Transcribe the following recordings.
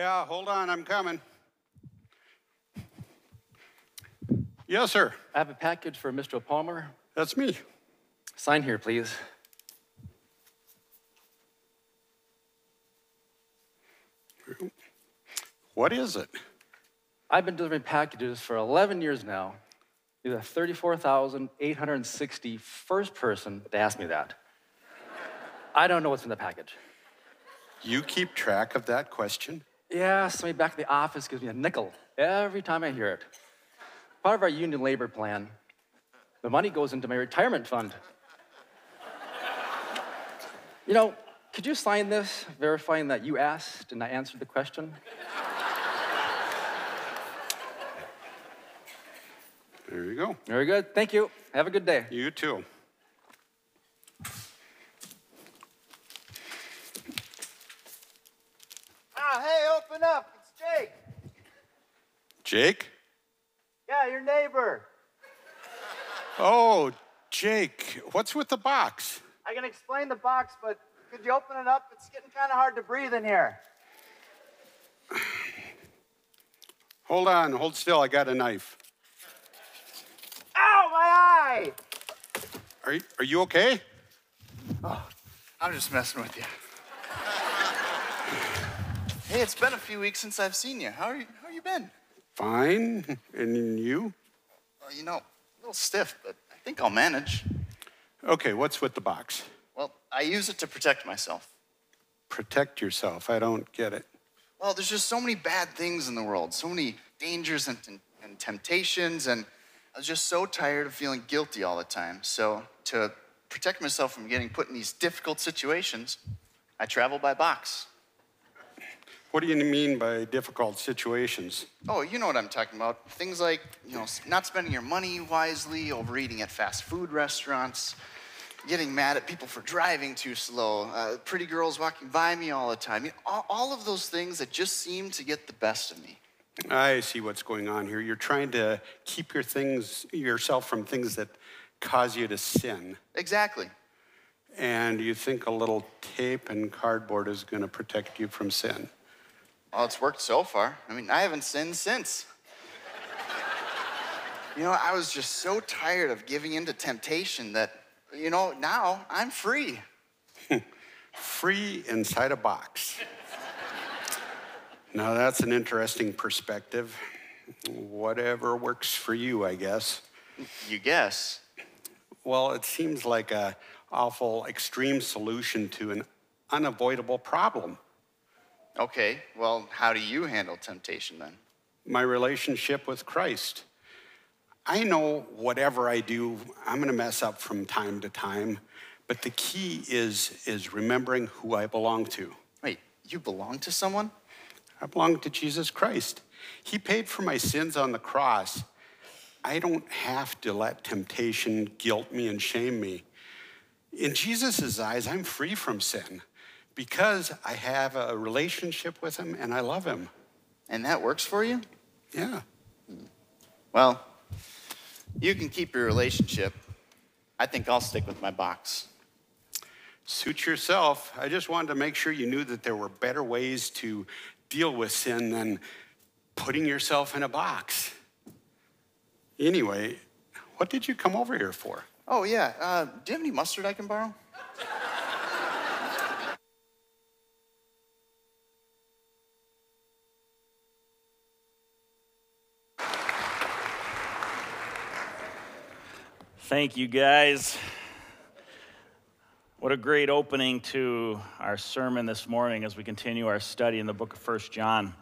Yeah, hold on, I'm coming. Yes, sir. I have a package for Mr. Palmer. That's me. Sign here, please. What is it? I've been delivering packages for 11 years now. You're the 34,860 first person to ask me that. I don't know what's in the package. You keep track of that question? Yeah, somebody back in the office gives me a nickel every time I hear it. Part of our union labor plan. The money goes into my retirement fund. you know, could you sign this verifying that you asked and I answered the question? There you go. Very good. Thank you. Have a good day. You too. Ah, hey, open up. It's Jake. Jake? Yeah, your neighbor. Oh, Jake, what's with the box? I can explain the box, but could you open it up? It's getting kind of hard to breathe in here. Hold on, hold still, I got a knife. Ow, my eye! Are you, are you okay? Oh, I'm just messing with you. Hey, it's been a few weeks since I've seen you. How are you? How you been? Fine. And you? Well, you know, a little stiff, but I think I'll manage. Okay, what's with the box? Well, I use it to protect myself. Protect yourself. I don't get it. Well, there's just so many bad things in the world, so many dangers and, and, and temptations, and I was just so tired of feeling guilty all the time. So, to protect myself from getting put in these difficult situations, I travel by box. What do you mean by difficult situations? Oh, you know what I'm talking about. Things like, you know, not spending your money wisely, overeating at fast food restaurants, getting mad at people for driving too slow, uh, pretty girls walking by me all the time. You know, all, all of those things that just seem to get the best of me. I see what's going on here. You're trying to keep your things yourself from things that cause you to sin. Exactly. And you think a little tape and cardboard is going to protect you from sin. Well, it's worked so far. I mean, I haven't sinned since. you know, I was just so tired of giving in to temptation that, you know, now I'm free. Free inside a box. now, that's an interesting perspective. Whatever works for you, I guess. You guess. Well, it seems like a awful extreme solution to an unavoidable problem. Okay, well, how do you handle temptation then? My relationship with Christ. I know whatever I do, I'm going to mess up from time to time, but the key is is remembering who I belong to. Wait, you belong to someone? I belong to Jesus Christ. He paid for my sins on the cross. I don't have to let temptation guilt me and shame me. In Jesus' eyes, I'm free from sin because I have a relationship with him and I love him. And that works for you? Yeah. Well, you can keep your relationship. I think I'll stick with my box. Suit yourself. I just wanted to make sure you knew that there were better ways to deal with sin than putting yourself in a box. Anyway, what did you come over here for? Oh, yeah. Uh, do you have any mustard I can borrow? Thank you, guys. What a great opening to our sermon this morning as we continue our study in the book of First John.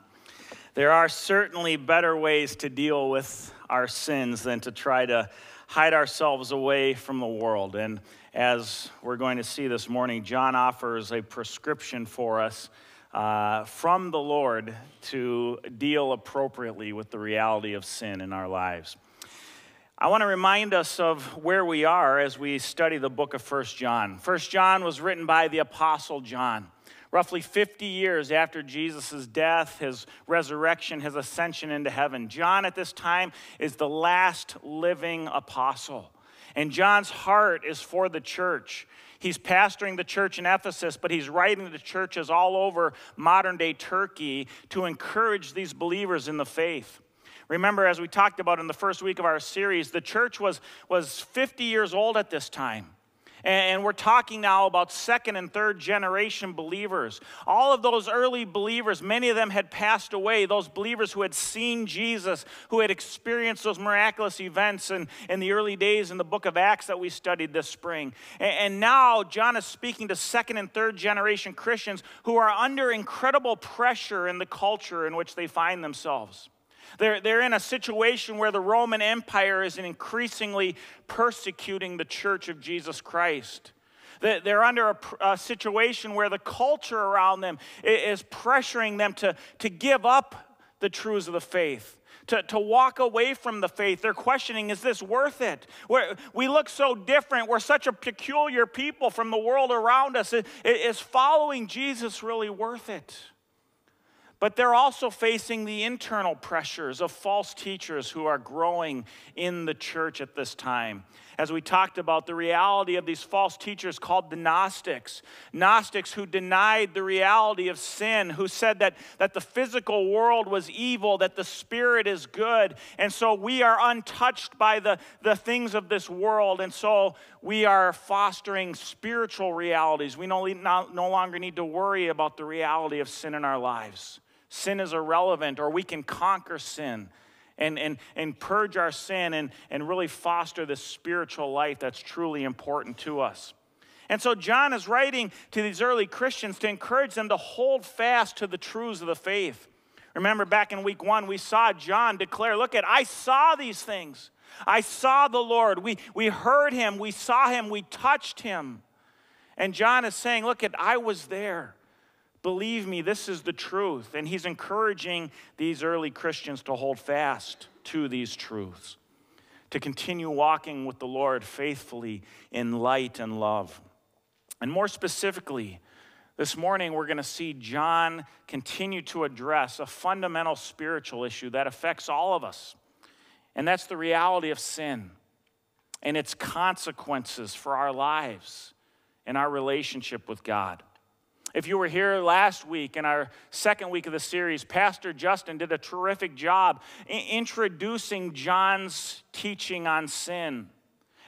There are certainly better ways to deal with our sins than to try to hide ourselves away from the world. And as we're going to see this morning, John offers a prescription for us uh, from the Lord to deal appropriately with the reality of sin in our lives. I want to remind us of where we are as we study the book of First John. First John was written by the Apostle John. Roughly 50 years after Jesus' death, his resurrection, his ascension into heaven. John at this time is the last living apostle. And John's heart is for the church. He's pastoring the church in Ephesus, but he's writing to churches all over modern day Turkey to encourage these believers in the faith. Remember, as we talked about in the first week of our series, the church was, was 50 years old at this time. And we're talking now about second and third generation believers. All of those early believers, many of them had passed away, those believers who had seen Jesus, who had experienced those miraculous events in, in the early days in the book of Acts that we studied this spring. And now John is speaking to second and third generation Christians who are under incredible pressure in the culture in which they find themselves. They're, they're in a situation where the Roman Empire is increasingly persecuting the church of Jesus Christ. They're under a, a, situation where the culture around them is pressuring them to, to give up the truths of the faith, to, to walk away from the faith. They're questioning is this worth it? We're, we look so different. We're such a peculiar people from the world around us. Is following Jesus really worth it? But they're also facing the internal pressures of false teachers who are growing in the church at this time. As we talked about the reality of these false teachers called the Gnostics, Gnostics who denied the reality of sin, who said that, that the physical world was evil, that the spirit is good, and so we are untouched by the, the things of this world, and so we are fostering spiritual realities. We no, no, no longer need to worry about the reality of sin in our lives sin is irrelevant, or we can conquer sin and, and, and purge our sin and, and really foster this spiritual life that's truly important to us. And so John is writing to these early Christians to encourage them to hold fast to the truths of the faith. Remember back in week one, we saw John declare, Look at, I saw these things. I saw the Lord. We, we heard him. We saw him. We touched him. And John is saying, Look at, I was there. Believe me, this is the truth. And he's encouraging these early Christians to hold fast to these truths, to continue walking with the Lord faithfully in light and love. And more specifically, this morning we're going to see John continue to address a fundamental spiritual issue that affects all of us, and that's the reality of sin and its consequences for our lives and our relationship with God. If you were here last week in our second week of the series, Pastor Justin did a terrific job introducing John's teaching on sin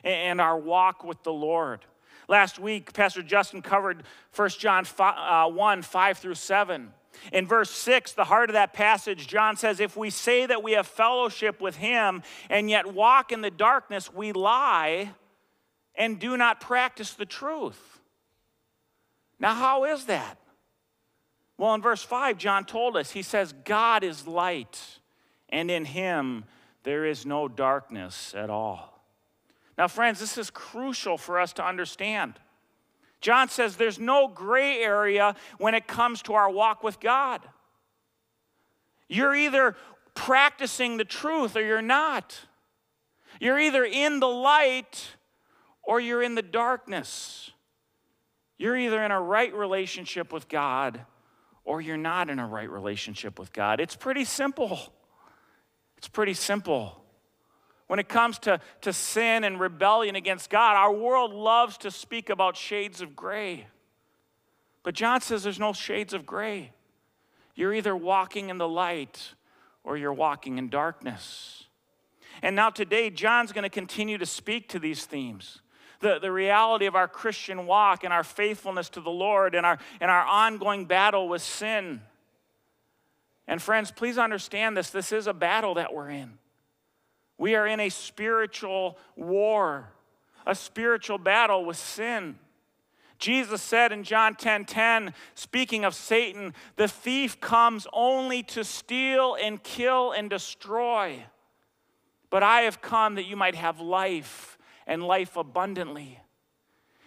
and our walk with the Lord. Last week, Pastor Justin covered 1 John uh, 1 5 through 7. In verse 6, the heart of that passage, John says, If we say that we have fellowship with him and yet walk in the darkness, we lie and do not practice the truth. Now, how is that? Well, in verse 5, John told us, he says, God is light, and in him there is no darkness at all. Now, friends, this is crucial for us to understand. John says there's no gray area when it comes to our walk with God. You're either practicing the truth or you're not. You're either in the light or you're in the darkness. You're either in a right relationship with God or you're not in a right relationship with God. It's pretty simple. It's pretty simple. When it comes to, to sin and rebellion against God, our world loves to speak about shades of gray. But John says there's no shades of gray. You're either walking in the light or you're walking in darkness. And now, today, John's going to continue to speak to these themes the, the reality of our Christian walk and our faithfulness to the Lord and our, and our ongoing battle with sin. And friends, please understand this. This is a battle that we're in. We are in a spiritual war, a spiritual battle with sin. Jesus said in John 10 10, speaking of Satan, the thief comes only to steal and kill and destroy. But I have come that you might have life and life abundantly.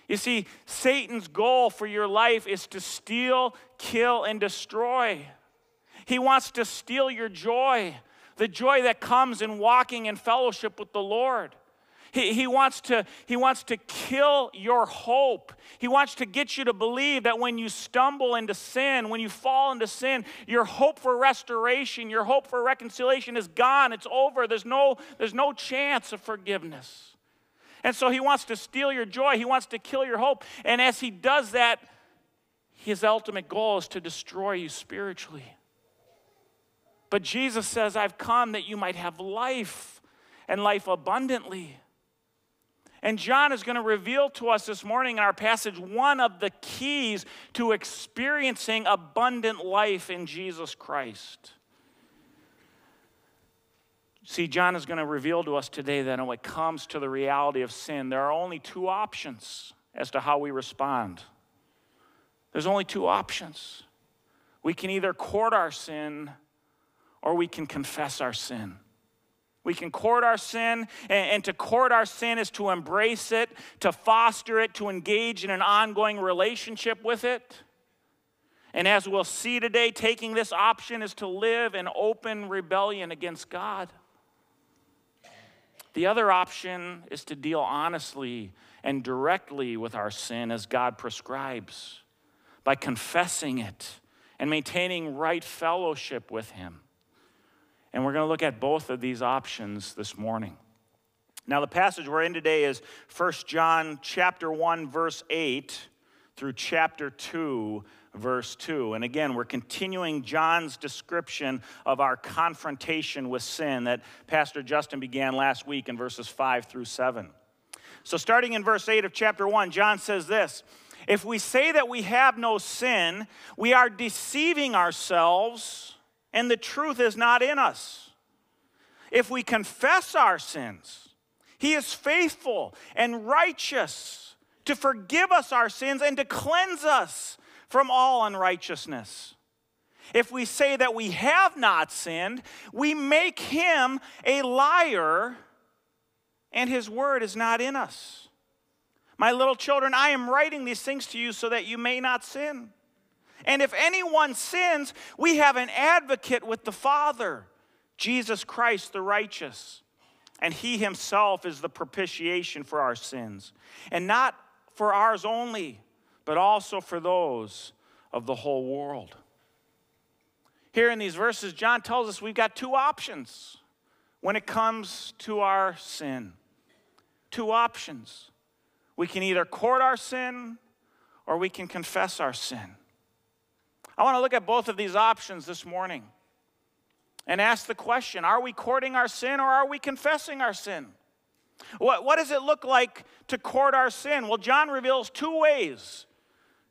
You see, Satan's goal for your life is to steal, kill, and destroy. He wants to steal your joy, the joy that comes in walking in fellowship with the Lord. He, he, wants to, he wants to kill your hope. He wants to get you to believe that when you stumble into sin, when you fall into sin, your hope for restoration, your hope for reconciliation is gone. It's over. There's no, there's no chance of forgiveness. And so he wants to steal your joy, he wants to kill your hope. And as he does that, his ultimate goal is to destroy you spiritually. But Jesus says, I've come that you might have life and life abundantly. And John is going to reveal to us this morning in our passage one of the keys to experiencing abundant life in Jesus Christ. See, John is going to reveal to us today that when it comes to the reality of sin, there are only two options as to how we respond. There's only two options. We can either court our sin or we can confess our sin. We can court our sin, and, to court our sin is to embrace it, to foster it, to engage in an ongoing relationship with it. And as we'll see today, taking this option is to live in open rebellion against God. The other option is to deal honestly and directly with our sin as God prescribes by confessing it and maintaining right fellowship with Him. And we're going to look at both of these options this morning. Now the passage we're in today is 1 John chapter 1 verse 8 through chapter 2 verse 2. And again, we're continuing John's description of our confrontation with sin that Pastor Justin began last week in verses 5 through 7. So starting in verse 8 of chapter 1, John says this, if we say that we have no sin, we are deceiving ourselves and the truth is not in us. If we confess our sins, He is faithful and righteous to forgive us our sins and to cleanse us from all unrighteousness. If we say that we have not sinned, we make Him a liar and His word is not in us. My little children, I am writing these things to you so that you may not sin. And if anyone sins, we have an advocate with the Father, Jesus Christ the righteous. And he himself is the propitiation for our sins. And not for ours only, but also for those of the whole world. Here in these verses, John tells us we've got two options when it comes to our sin. Two options. We can either court our sin or we can confess our sin. I want to look at both of these options this morning and ask the question Are we courting our sin or are we confessing our sin? What, what does it look like to court our sin? Well, John reveals two ways.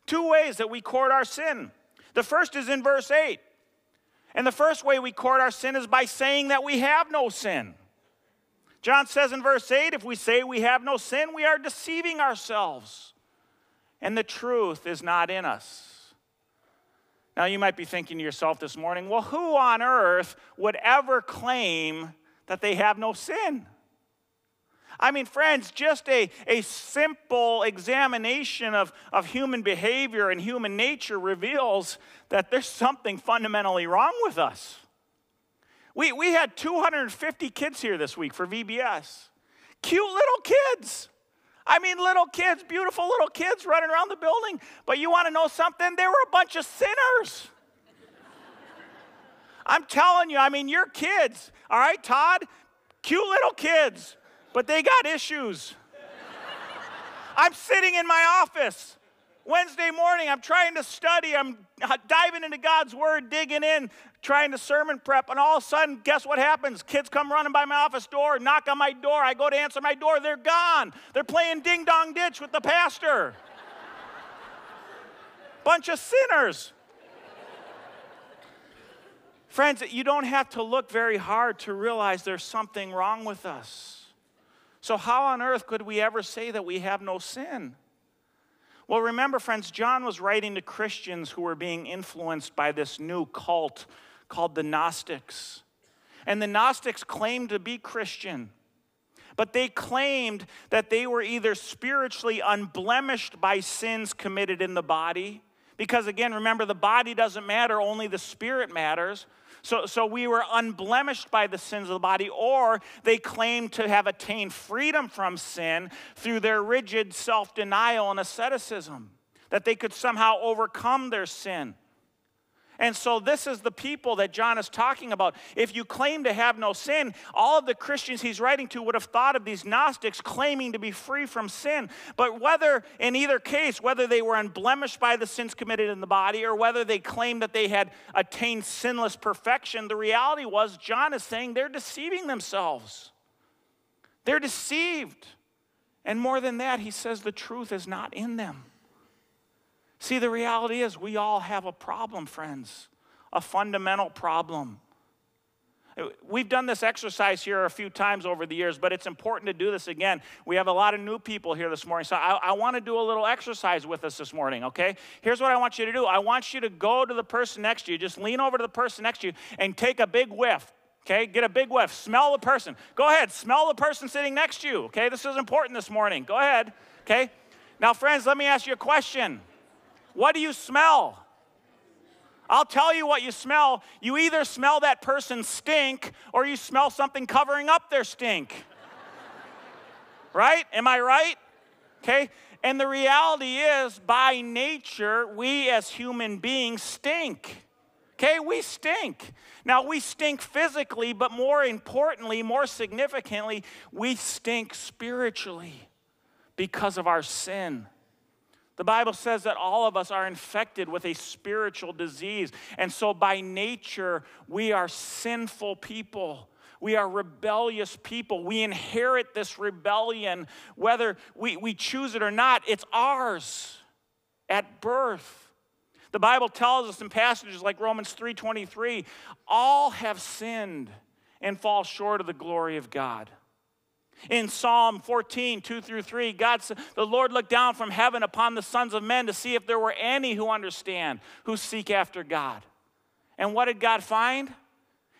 Two ways that we court our sin. The first is in verse 8. And the first way we court our sin is by saying that we have no sin. John says in verse 8 if we say we have no sin, we are deceiving ourselves, and the truth is not in us. Now, you might be thinking to yourself this morning, well, who on earth would ever claim that they have no sin? I mean, friends, just a, a simple examination of, of human behavior and human nature reveals that there's something fundamentally wrong with us. We, we had 250 kids here this week for VBS. Cute little kids. I mean, little kids, beautiful little kids running around the building. But you want to know something? They were a bunch of sinners. I'm telling you, I mean, your kids, all right, Todd? Cute little kids, but they got issues. I'm sitting in my office Wednesday morning, I'm trying to study, I'm diving into God's Word, digging in, trying to sermon prep, and all of a sudden, guess what happens? Kids come running by my office door, knock on my door. I go to answer my door, they're gone. They're playing ding dong ditch with the pastor. Bunch of sinners. Friends, you don't have to look very hard to realize there's something wrong with us. So, how on earth could we ever say that we have no sin? Well, remember, friends, John was writing to Christians who were being influenced by this new cult called the Gnostics. And the Gnostics claimed to be Christian, but they claimed that they were either spiritually unblemished by sins committed in the body, because again, remember, the body doesn't matter, only the spirit matters. So, so we were unblemished by the sins of the body, or they claimed to have attained freedom from sin through their rigid self denial and asceticism, that they could somehow overcome their sin. And so, this is the people that John is talking about. If you claim to have no sin, all of the Christians he's writing to would have thought of these Gnostics claiming to be free from sin. But whether, in either case, whether they were unblemished by the sins committed in the body or whether they claimed that they had attained sinless perfection, the reality was John is saying they're deceiving themselves. They're deceived. And more than that, he says the truth is not in them. See, the reality is we all have a problem, friends, a fundamental problem. We've done this exercise here a few times over the years, but it's important to do this again. We have a lot of new people here this morning, so I, I want to do a little exercise with us this morning, okay? Here's what I want you to do I want you to go to the person next to you, just lean over to the person next to you and take a big whiff. Okay, get a big whiff. Smell the person. Go ahead, smell the person sitting next to you. Okay, this is important this morning. Go ahead. Okay, now, friends, let me ask you a question. What do you smell? I'll tell you what you smell. You either smell that person's stink or you smell something covering up their stink. right? Am I right? Okay? And the reality is, by nature, we as human beings stink. Okay? We stink. Now, we stink physically, but more importantly, more significantly, we stink spiritually because of our sin. The Bible says that all of us are infected with a spiritual disease. And so, by nature, we are sinful people. We are rebellious people. We inherit this rebellion, whether we, we choose it or not, it's ours at birth. The Bible tells us in passages like Romans 3:23, all have sinned and fall short of the glory of God. In Psalm 14, 2 through 3, God said, The Lord looked down from heaven upon the sons of men to see if there were any who understand, who seek after God. And what did God find?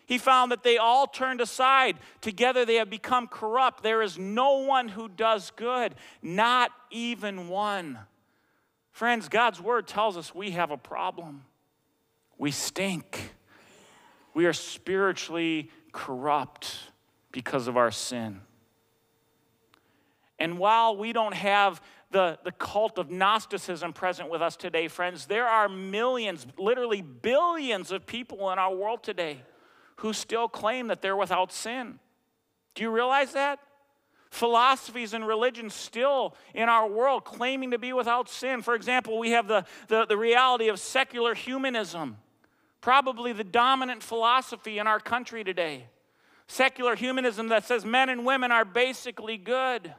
He found that they all turned aside. Together they have become corrupt. There is no one who does good, not even one. Friends, God's word tells us we have a problem. We stink. We are spiritually corrupt because of our sin. And while we don't have the, the cult of Gnosticism present with us today, friends, there are millions, literally billions of people in our world today who still claim that they're without sin. Do you realize that? Philosophies and religions still in our world claiming to be without sin. For example, we have the, the, the reality of secular humanism, probably the dominant philosophy in our country today. Secular humanism that says men and women are basically good.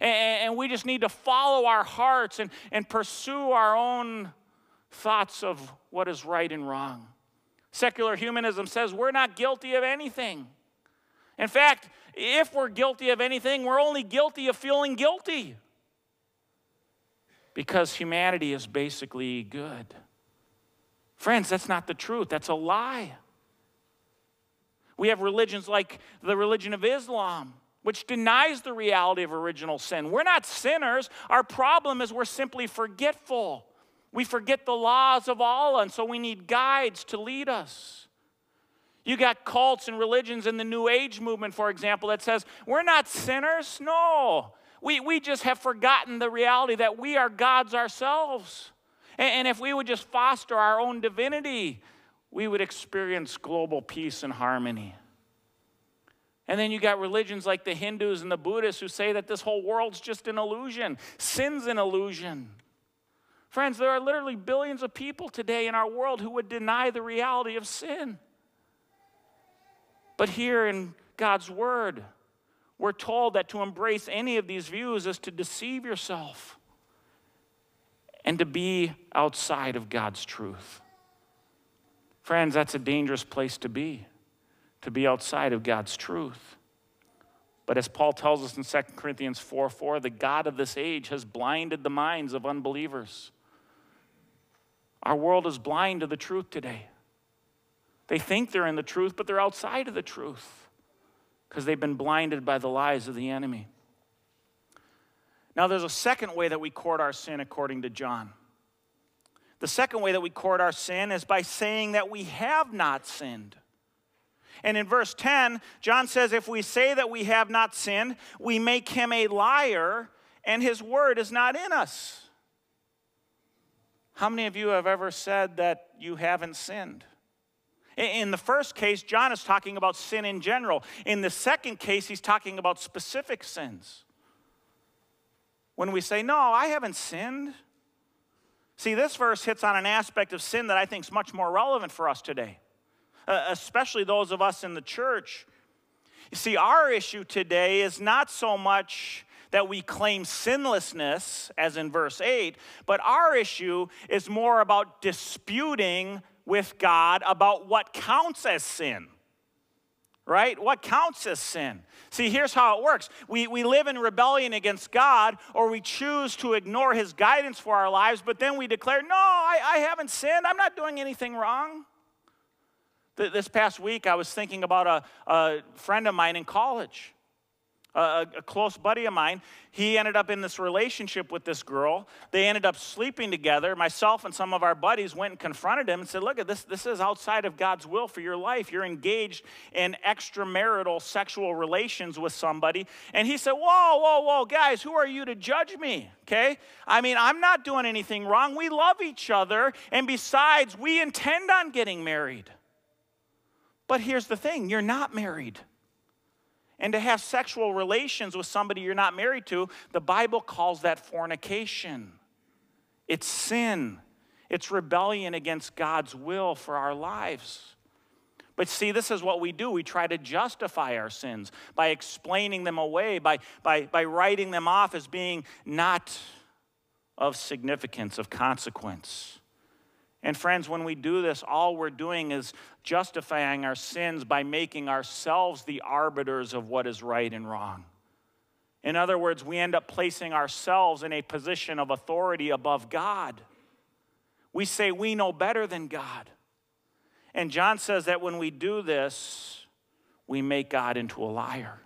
And, we just need to follow our hearts and, and pursue our own thoughts of what is right and wrong. Secular humanism says we're not guilty of anything. In fact, if we're guilty of anything, we're only guilty of feeling guilty because humanity is basically good. Friends, that's not the truth, that's a lie. We have religions like the religion of Islam which denies the reality of original sin. We're not sinners. Our problem is we're simply forgetful. We forget the laws of Allah, and so we need guides to lead us. You got cults and religions in the New Age movement, for example, that says we're not sinners. No, we, we just have forgotten the reality that we are gods ourselves. And, and if we would just foster our own divinity, we would experience global peace and harmony. And then you got religions like the Hindus and the Buddhists who say that this whole world's just an illusion, sin's an illusion. Friends, there are literally billions of people today in our world who would deny the reality of sin. But here in God's Word, we're told that to embrace any of these views is to deceive yourself and to be outside of God's truth. Friends, that's a dangerous place to be to be outside of God's truth. But as Paul tells us in 2 Corinthians 4 4, the God of this age has blinded the minds of unbelievers. Our world is blind to the truth today. They think they're in the truth, but they're outside of the truth because they've been blinded by the lies of the enemy. Now, there's a second way that we court our sin according to John. The second way that we court our sin is by saying that we have not sinned. And in verse 10, John says, If we say that we have not sinned, we make him a liar, and his word is not in us. How many of you have ever said that you haven't sinned. In the first case, John is talking about sin in general. In the second case, he's talking about specific sins. When we say, No, I haven't sinned. See, this verse hits on an aspect of sin that I think is much more relevant for us today, Uh, especially those of us in the church. You see, our issue today is not so much that we claim sinlessness, as in verse 8, but our issue is more about disputing with God about what counts as sin. Right? What counts as sin? See, here's how it works we, we live in rebellion against God, or we choose to ignore His guidance for our lives, but then we declare, No, I, I haven't sinned. I'm not doing anything wrong. This past week, I was thinking about a, a friend of mine in college a, a, close buddy of mine, he ended up in this relationship with this girl. They ended up sleeping together. Myself and some of our buddies went and confronted him and said, Look, this, this is outside of God's will for your life. You're engaged in extramarital sexual relations with somebody. And he said, Whoa, whoa, whoa, guys, who are you to judge me? Okay? I mean, I'm not doing anything wrong. We love each other. And besides, we intend on getting married. But here's the thing you're not married. And to have sexual relations with somebody you're not married to, the Bible calls that fornication. It's sin, it's rebellion against God's will for our lives. But see, this is what we do. We try to justify our sins by explaining them away, by, by, by writing them off as being not of significance, of consequence. And friends, when we do this, all we're doing is justifying our sins by making ourselves the arbiters of what is right and wrong. In other words, we end up placing ourselves in a position of authority above God. We say we know better than God. And John says that when we do this, we make God into a liar.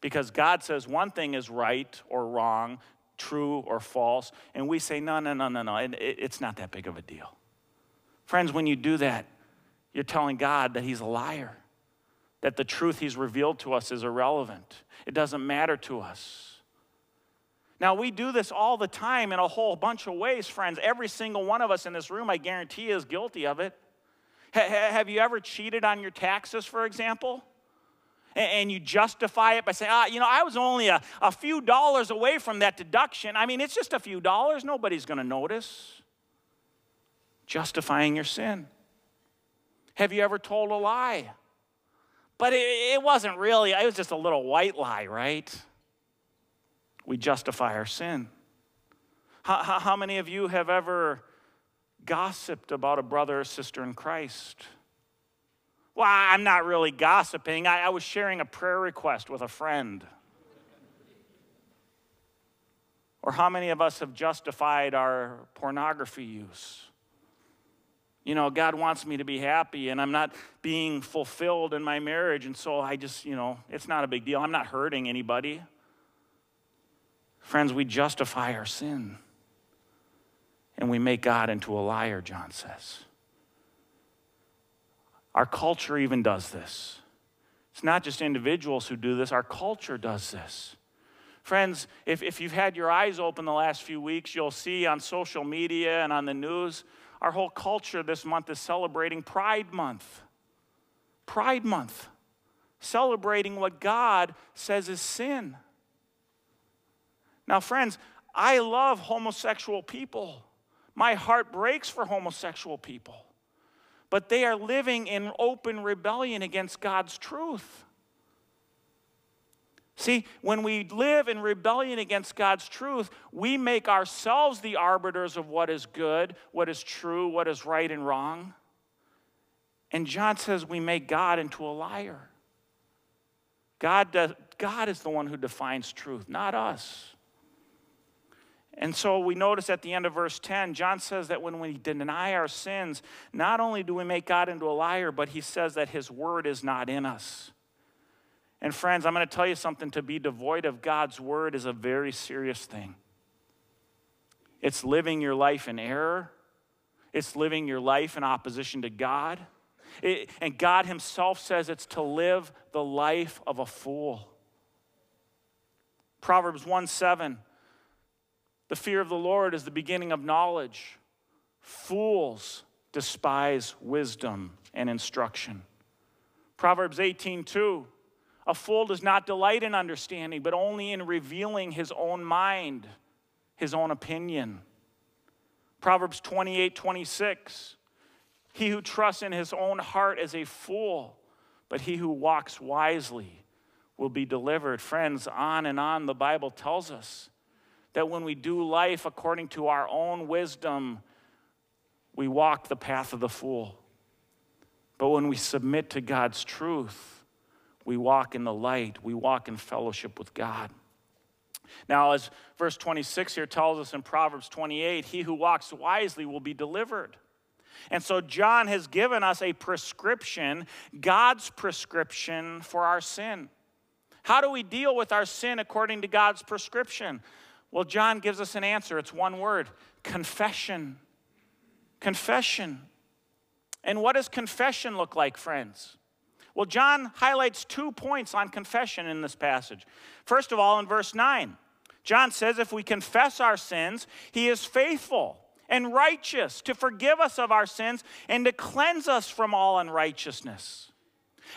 Because God says one thing is right or wrong, true or false, and we say, no, no, no, no, no, it, it's not that big of a deal. Friends, when you do that, you're telling God that He's a liar, that the truth He's revealed to us is irrelevant, it doesn't matter to us. Now, we do this all the time in a whole bunch of ways, friends. Every single one of us in this room, I guarantee, is guilty of it. have you ever cheated on your taxes, for example? And you justify it by saying, ah, you know, I was only a, a few dollars away from that deduction. I mean, it's just a few dollars, nobody's going to notice. Justifying your sin. Have you ever told a lie? But it, it wasn't really, it was just a little white lie, right? We justify our sin. How, how, how many of you have ever gossiped about a brother or sister in Christ? Well, I'm not really gossiping. I, I was sharing a prayer request with a friend. Or how many of us have justified our pornography use? You know, God wants me to be happy and I'm not being fulfilled in my marriage. And so I just, you know, it's not a big deal. I'm not hurting anybody. Friends, we justify our sin and we make God into a liar, John says. Our culture even does this. It's not just individuals who do this, our culture does this. Friends, if, if you've had your eyes open the last few weeks, you'll see on social media and on the news, our whole culture this month is celebrating Pride Month. Pride Month. Celebrating what God says is sin. Now, friends, I love homosexual people. My heart breaks for homosexual people but they are living in open rebellion against God's truth. See, when we live in rebellion against God's truth, we make ourselves the arbiters of what is good, what is true, what is right and wrong. And John says we make God into a liar. God, does, God is the one who defines truth, not us. And so we notice at the end of verse 10, John says that when we deny our sins, not only do we make God into a liar, but he says that his word is not in us. And friends, I'm going to tell you something to be devoid of God's word is a very serious thing. It's living your life in error, it's living your life in opposition to God. It, and God Himself says it's to live the life of a fool. Proverbs 1 7 the fear of the Lord is the beginning of knowledge. Fools despise wisdom and instruction. Proverbs 18 2. A fool does not delight in understanding, but only in revealing his own mind, his own opinion. Proverbs 28 26. He who trusts in his own heart is a fool, but he who walks wisely will be delivered. Friends, on and on, the Bible tells us that when we do life according to our own wisdom, we walk the path of the fool. But when we submit to God's truth, we walk in the light, we walk in fellowship with God. Now, as verse 26 here tells us in Proverbs 28, he who walks wisely will be delivered. And so, John has given us a prescription, God's prescription for our sin. How do we deal with our sin according to God's prescription? Well, John gives us an answer. It's one word confession. Confession. And what does confession look like, friends? Well, John highlights two points on confession in this passage. First of all, in verse 9, John says, If we confess our sins, he is faithful and righteous to forgive us of our sins and to cleanse us from all unrighteousness.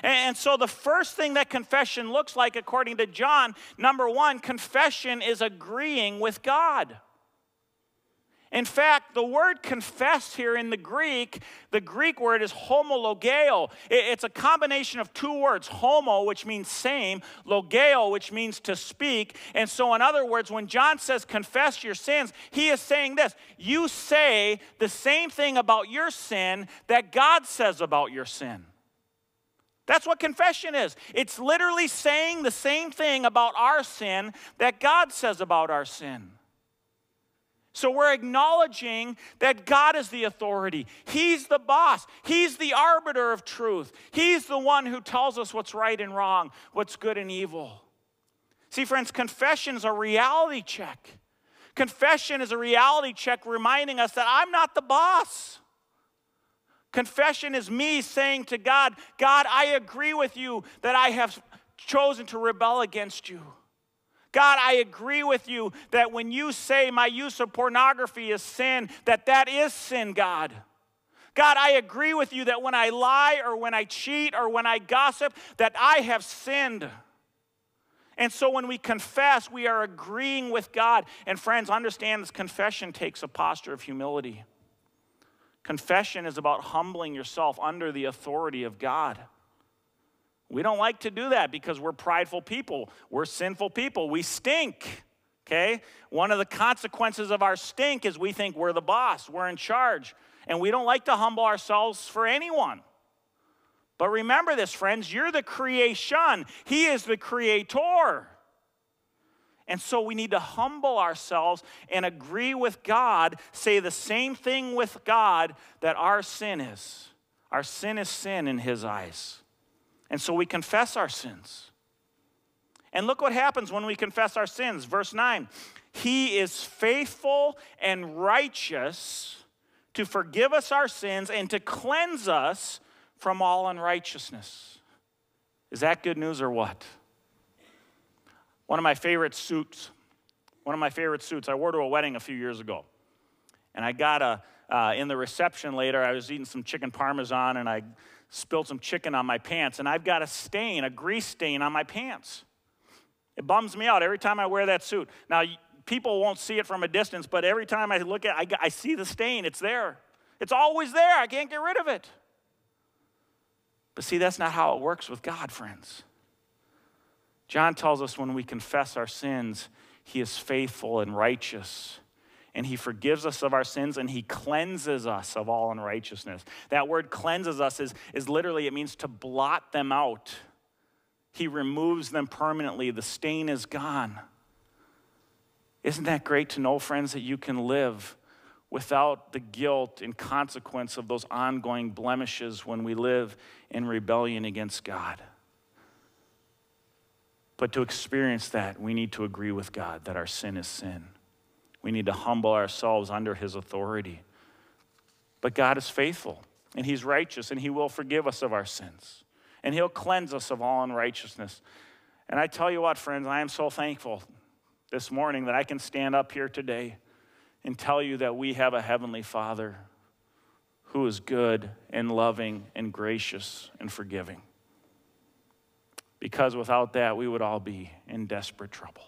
And so, the first thing that confession looks like, according to John, number one, confession is agreeing with God. In fact, the word confess here in the Greek, the Greek word is homologeo. It's a combination of two words, homo, which means same, logeo, which means to speak. And so, in other words, when John says confess your sins, he is saying this you say the same thing about your sin that God says about your sin. That's what confession is. It's literally saying the same thing about our sin that God says about our sin. So we're acknowledging that God is the authority. He's the boss. He's the arbiter of truth. He's the one who tells us what's right and wrong, what's good and evil. See, friends, confession is a reality check. Confession is a reality check reminding us that I'm not the boss. Confession is me saying to God, God, I agree with you that I have chosen to rebel against you. God, I agree with you that when you say my use of pornography is sin, that that is sin, God. God, I agree with you that when I lie or when I cheat or when I gossip, that I have sinned. And so when we confess, we are agreeing with God. And friends, understand this confession takes a posture of humility. Confession is about humbling yourself under the authority of God. We don't like to do that because we're prideful people. We're sinful people. We stink. Okay? One of the consequences of our stink is we think we're the boss, we're in charge, and we don't like to humble ourselves for anyone. But remember this, friends, you're the creation, He is the creator. And so we need to humble ourselves and agree with God, say the same thing with God that our sin is. Our sin is sin in His eyes. And so we confess our sins. And look what happens when we confess our sins. Verse 9 He is faithful and righteous to forgive us our sins and to cleanse us from all unrighteousness. Is that good news or what? One of my favorite suits, one of my favorite suits, I wore to a wedding a few years ago. And I got a, uh, in the reception later, I was eating some chicken parmesan and I spilled some chicken on my pants, and I've got a stain, a grease stain on my pants. It bums me out every time I wear that suit. Now, people won't see it from a distance, but every time I look at it, I, I see the stain. It's there. It's always there. I can't get rid of it. But see, that's not how it works with God, friends. John tells us when we confess our sins, he is faithful and righteous and he forgives us of our sins and he cleanses us of all unrighteousness. That word cleanses us is, is literally, it means to blot them out. He removes them permanently. The stain is gone. Isn't that great to know, friends, that you can live without the guilt and consequence of those ongoing blemishes when we live in rebellion against God? But to experience that, we need to agree with God that our sin is sin. We need to humble ourselves under his authority. But God is faithful and he's righteous and he will forgive us of our sins and he'll cleanse us of all unrighteousness. And I tell you what, friends, I am so thankful this morning that I can stand up here today and tell you that we have a heavenly Father who is good and loving and gracious and forgiving. Because without that, we would all be in desperate trouble.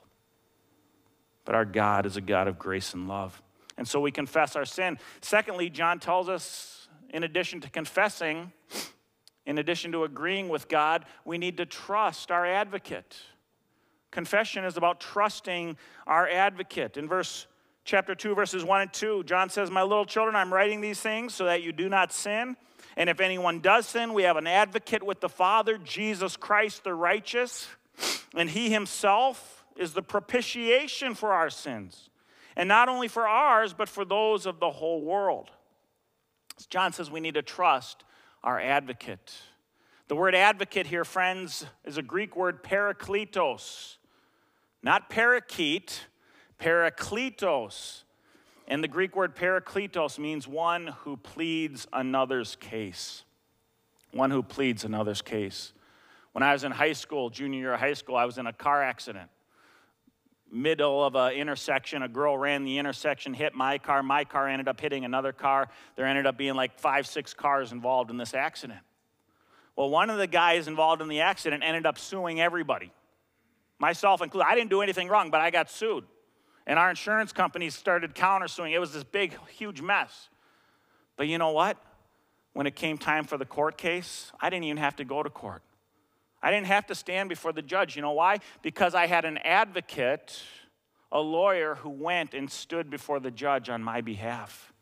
But our God is a God of grace and love. And so we confess our sin. Secondly, John tells us, in addition to confessing, in addition to agreeing with God, we need to trust our advocate. Confession is about trusting our advocate. In verse chapter 2 verses 1 and 2, John says, "My little children, I'm writing these things so that you do not sin. And if anyone does sin, we have an advocate with the Father, Jesus Christ the righteous, and he himself is the propitiation for our sins, and not only for ours, but for those of the whole world." John says we need to trust our advocate. The word advocate here, friends, is a Greek word parakletos. Not parakeet, parakletos. And the Greek word parakletos means one who pleads another's case. One who pleads another's case. When I was in high school, junior year of high school, I was in a car accident. Middle of an intersection, a girl ran the intersection, hit my car. My car ended up hitting another car. There ended up being like five, six cars involved in this accident. Well, one of the guys involved in the accident ended up suing everybody myself included. I didn't do anything wrong, but I got sued. And our insurance companies started countersuing. It was this big, huge mess. But you know what? When it came time for the court case, I didn't even have to go to court. I didn't have to stand before the judge. You know why? Because I had an advocate, a lawyer who went and stood before the judge on my behalf.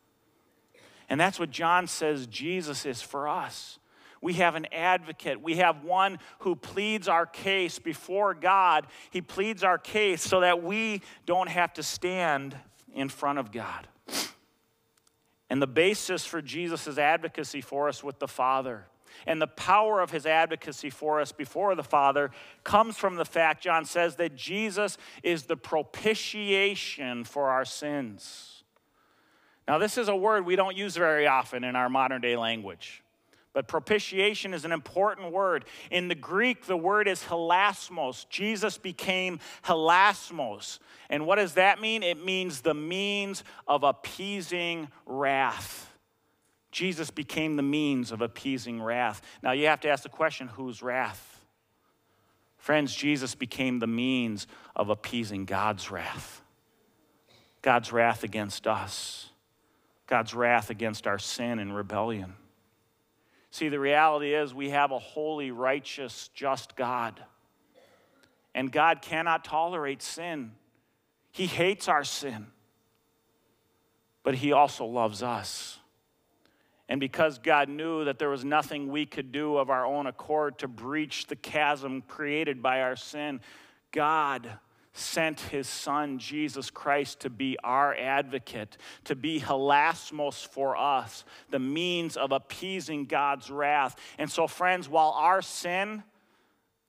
And that's what John says Jesus is for us. We have an advocate. We have one who pleads our case before God. He pleads our case so that we don't have to stand in front of God. And the basis for Jesus' advocacy for us with the Father and the power of his advocacy for us before the Father comes from the fact, John says, that Jesus is the propitiation for our sins. Now, this is a word we don't use very often in our modern day language. But propitiation is an important word. In the Greek, the word is hilasmos. Jesus became hilasmos. And what does that mean? It means the means of appeasing wrath. Jesus became the means of appeasing wrath. Now you have to ask the question whose wrath? Friends, Jesus became the means of appeasing God's wrath. God's wrath against us, God's wrath against our sin and rebellion. See, the reality is we have a holy, righteous, just God. And God cannot tolerate sin. He hates our sin. But He also loves us. And because God knew that there was nothing we could do of our own accord to breach the chasm created by our sin, God sent his son, Jesus Christ, to be our advocate, to be hilasmos for us, the means of appeasing God's wrath. And so, friends, while our sin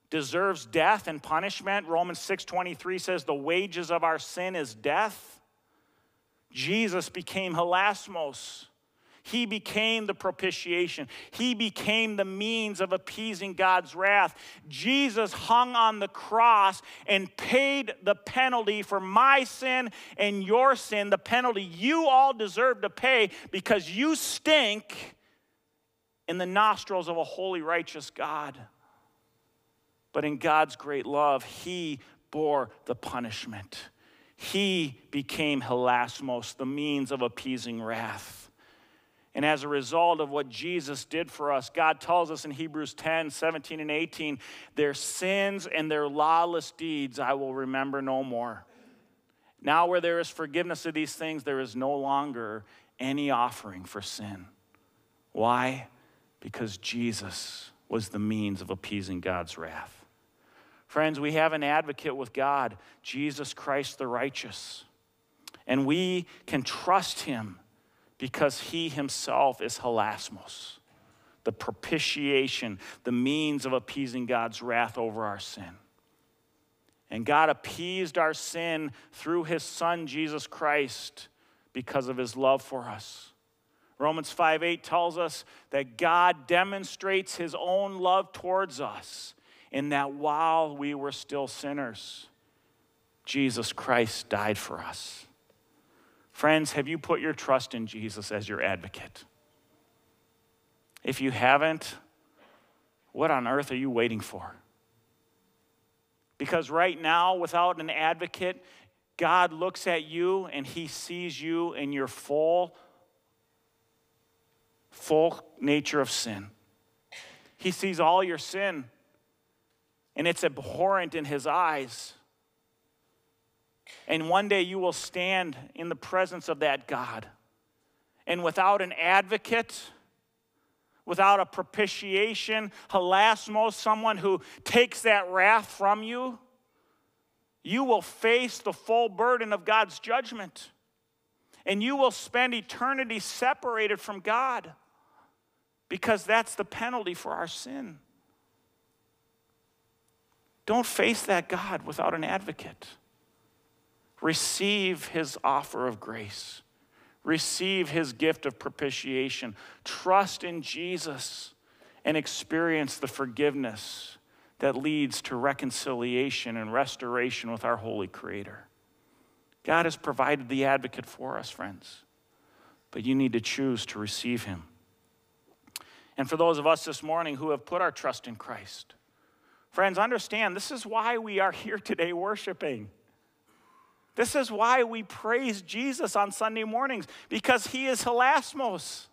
deserves death and punishment, Romans 6:23 says the wages of our sin is death. Jesus became hilasmos he became the propitiation. He became the means of appeasing God's wrath. Jesus hung on the cross and paid the penalty for my sin and your sin, the penalty you all deserve to pay because you stink in the nostrils of a holy, righteous God. But in God's great love, He bore the punishment. He became hilasmos, the means of appeasing wrath. And as a result of what Jesus did for us, God tells us in Hebrews 10 17 and 18, their sins and their lawless deeds I will remember no more. Now, where there is forgiveness of these things, there is no longer any offering for sin. Why? Because Jesus was the means of appeasing God's wrath. Friends, we have an advocate with God, Jesus Christ the righteous. And we can trust him because he himself is hilasmos, the propitiation, the means of appeasing God's wrath over our sin. And God appeased our sin through his son, Jesus Christ, because of his love for us. Romans 5 8 tells us that God demonstrates his own love towards us in that while we were still sinners, Jesus Christ died for us. Friends, have you put your trust in Jesus as your advocate? If you haven't, what on earth are you waiting for? Because right now, without an advocate, God looks at you and he sees you in your full, full nature of sin. He sees all your sin, and it's abhorrent in his eyes. And one day you will stand in the presence of that God. And without an advocate, without a propitiation, hilasmos, someone who takes that wrath from you, you will face the full burden of God's judgment. And you will spend eternity separated from God because that's the penalty for our sin. Don't face that God without an advocate. Receive his offer of grace. Receive his gift of propitiation. Trust in Jesus and experience the forgiveness that leads to reconciliation and restoration with our holy Creator. God has provided the advocate for us, friends, but you need to choose to receive him. And for those of us this morning who have put our trust in Christ, friends, understand this is why we are here today worshiping. This is why we praise Jesus on Sunday mornings, because he is hilasmos.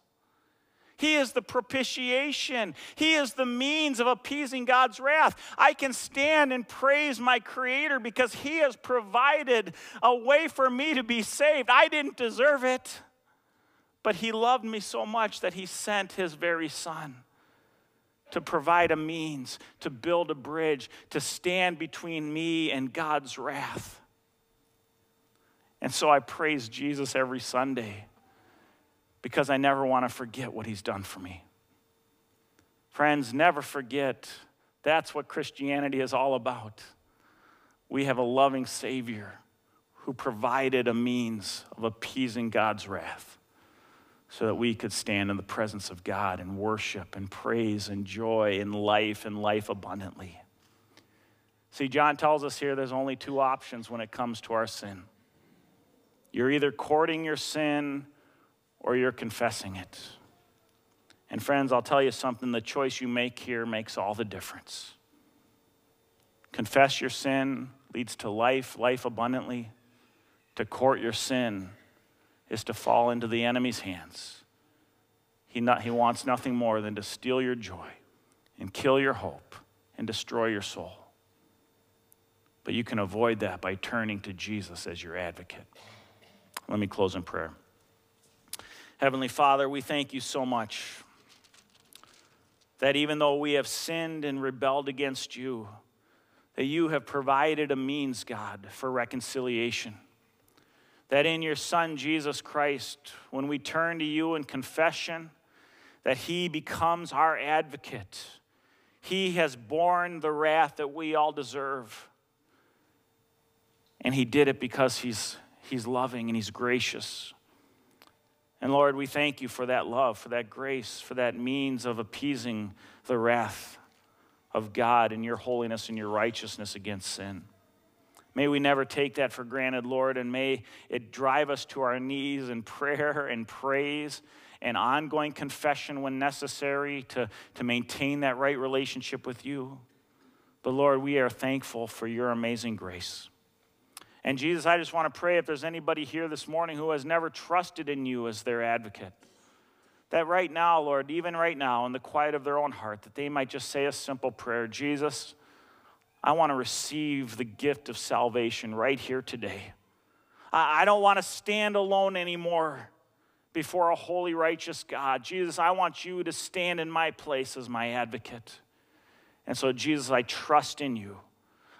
He is the propitiation. He is the means of appeasing God's wrath. I can stand and praise my Creator because He has provided a way for me to be saved. I didn't deserve it, but He loved me so much that He sent His very Son to provide a means, to build a bridge, to stand between me and God's wrath. And so I praise Jesus every Sunday because I never want to forget what he's done for me. Friends, never forget that's what Christianity is all about. We have a loving Savior who provided a means of appeasing God's wrath so that we could stand in the presence of God and worship and praise and joy and life and life abundantly. See, John tells us here there's only two options when it comes to our sin. You're either courting your sin or you're confessing it. And friends, I'll tell you something the choice you make here makes all the difference. Confess your sin leads to life, life abundantly. To court your sin is to fall into the enemy's hands. He, not, he wants nothing more than to steal your joy and kill your hope and destroy your soul. But you can avoid that by turning to Jesus as your advocate. Let me close in prayer. Heavenly Father, we thank you so much that even though we have sinned and rebelled against you, that you have provided a means, God, for reconciliation. That in your Son, Jesus Christ, when we turn to you in confession, that he becomes our advocate. He has borne the wrath that we all deserve. And he did it because he's He's loving and He's gracious. And Lord, we thank you for that love, for that grace, for that means of appeasing the wrath of God and your holiness and your righteousness against sin. May we never take that for granted, Lord, and may it drive us to our knees in prayer and praise and ongoing confession when necessary to, to maintain that right relationship with you. But Lord, we are thankful for your amazing grace. And Jesus, I just want to pray if there's anybody here this morning who has never trusted in you as their advocate, that right now, Lord, even right now, in the quiet of their own heart, that they might just say a simple prayer Jesus, I want to receive the gift of salvation right here today. I don't want to stand alone anymore before a holy, righteous God. Jesus, I want you to stand in my place as my advocate. And so, Jesus, I trust in you.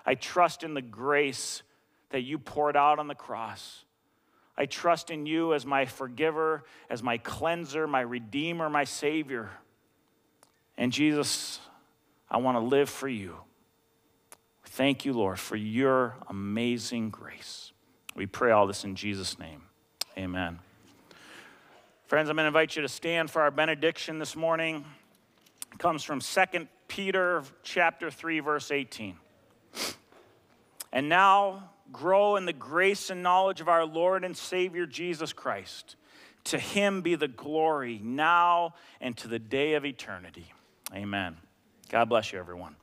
I trust in the grace that you poured out on the cross. I trust in you as my forgiver, as my cleanser, my redeemer, my savior. And Jesus, I want to live for you. Thank you, Lord, for your amazing grace. We pray all this in Jesus' name. Amen. Friends, I'm going to invite you to stand for our benediction this morning. It comes from 2 Peter chapter 3 verse 18. And now grow in the grace and knowledge of our Lord and Savior Jesus Christ. To him be the glory now and to the day of eternity. Amen. God bless you, everyone.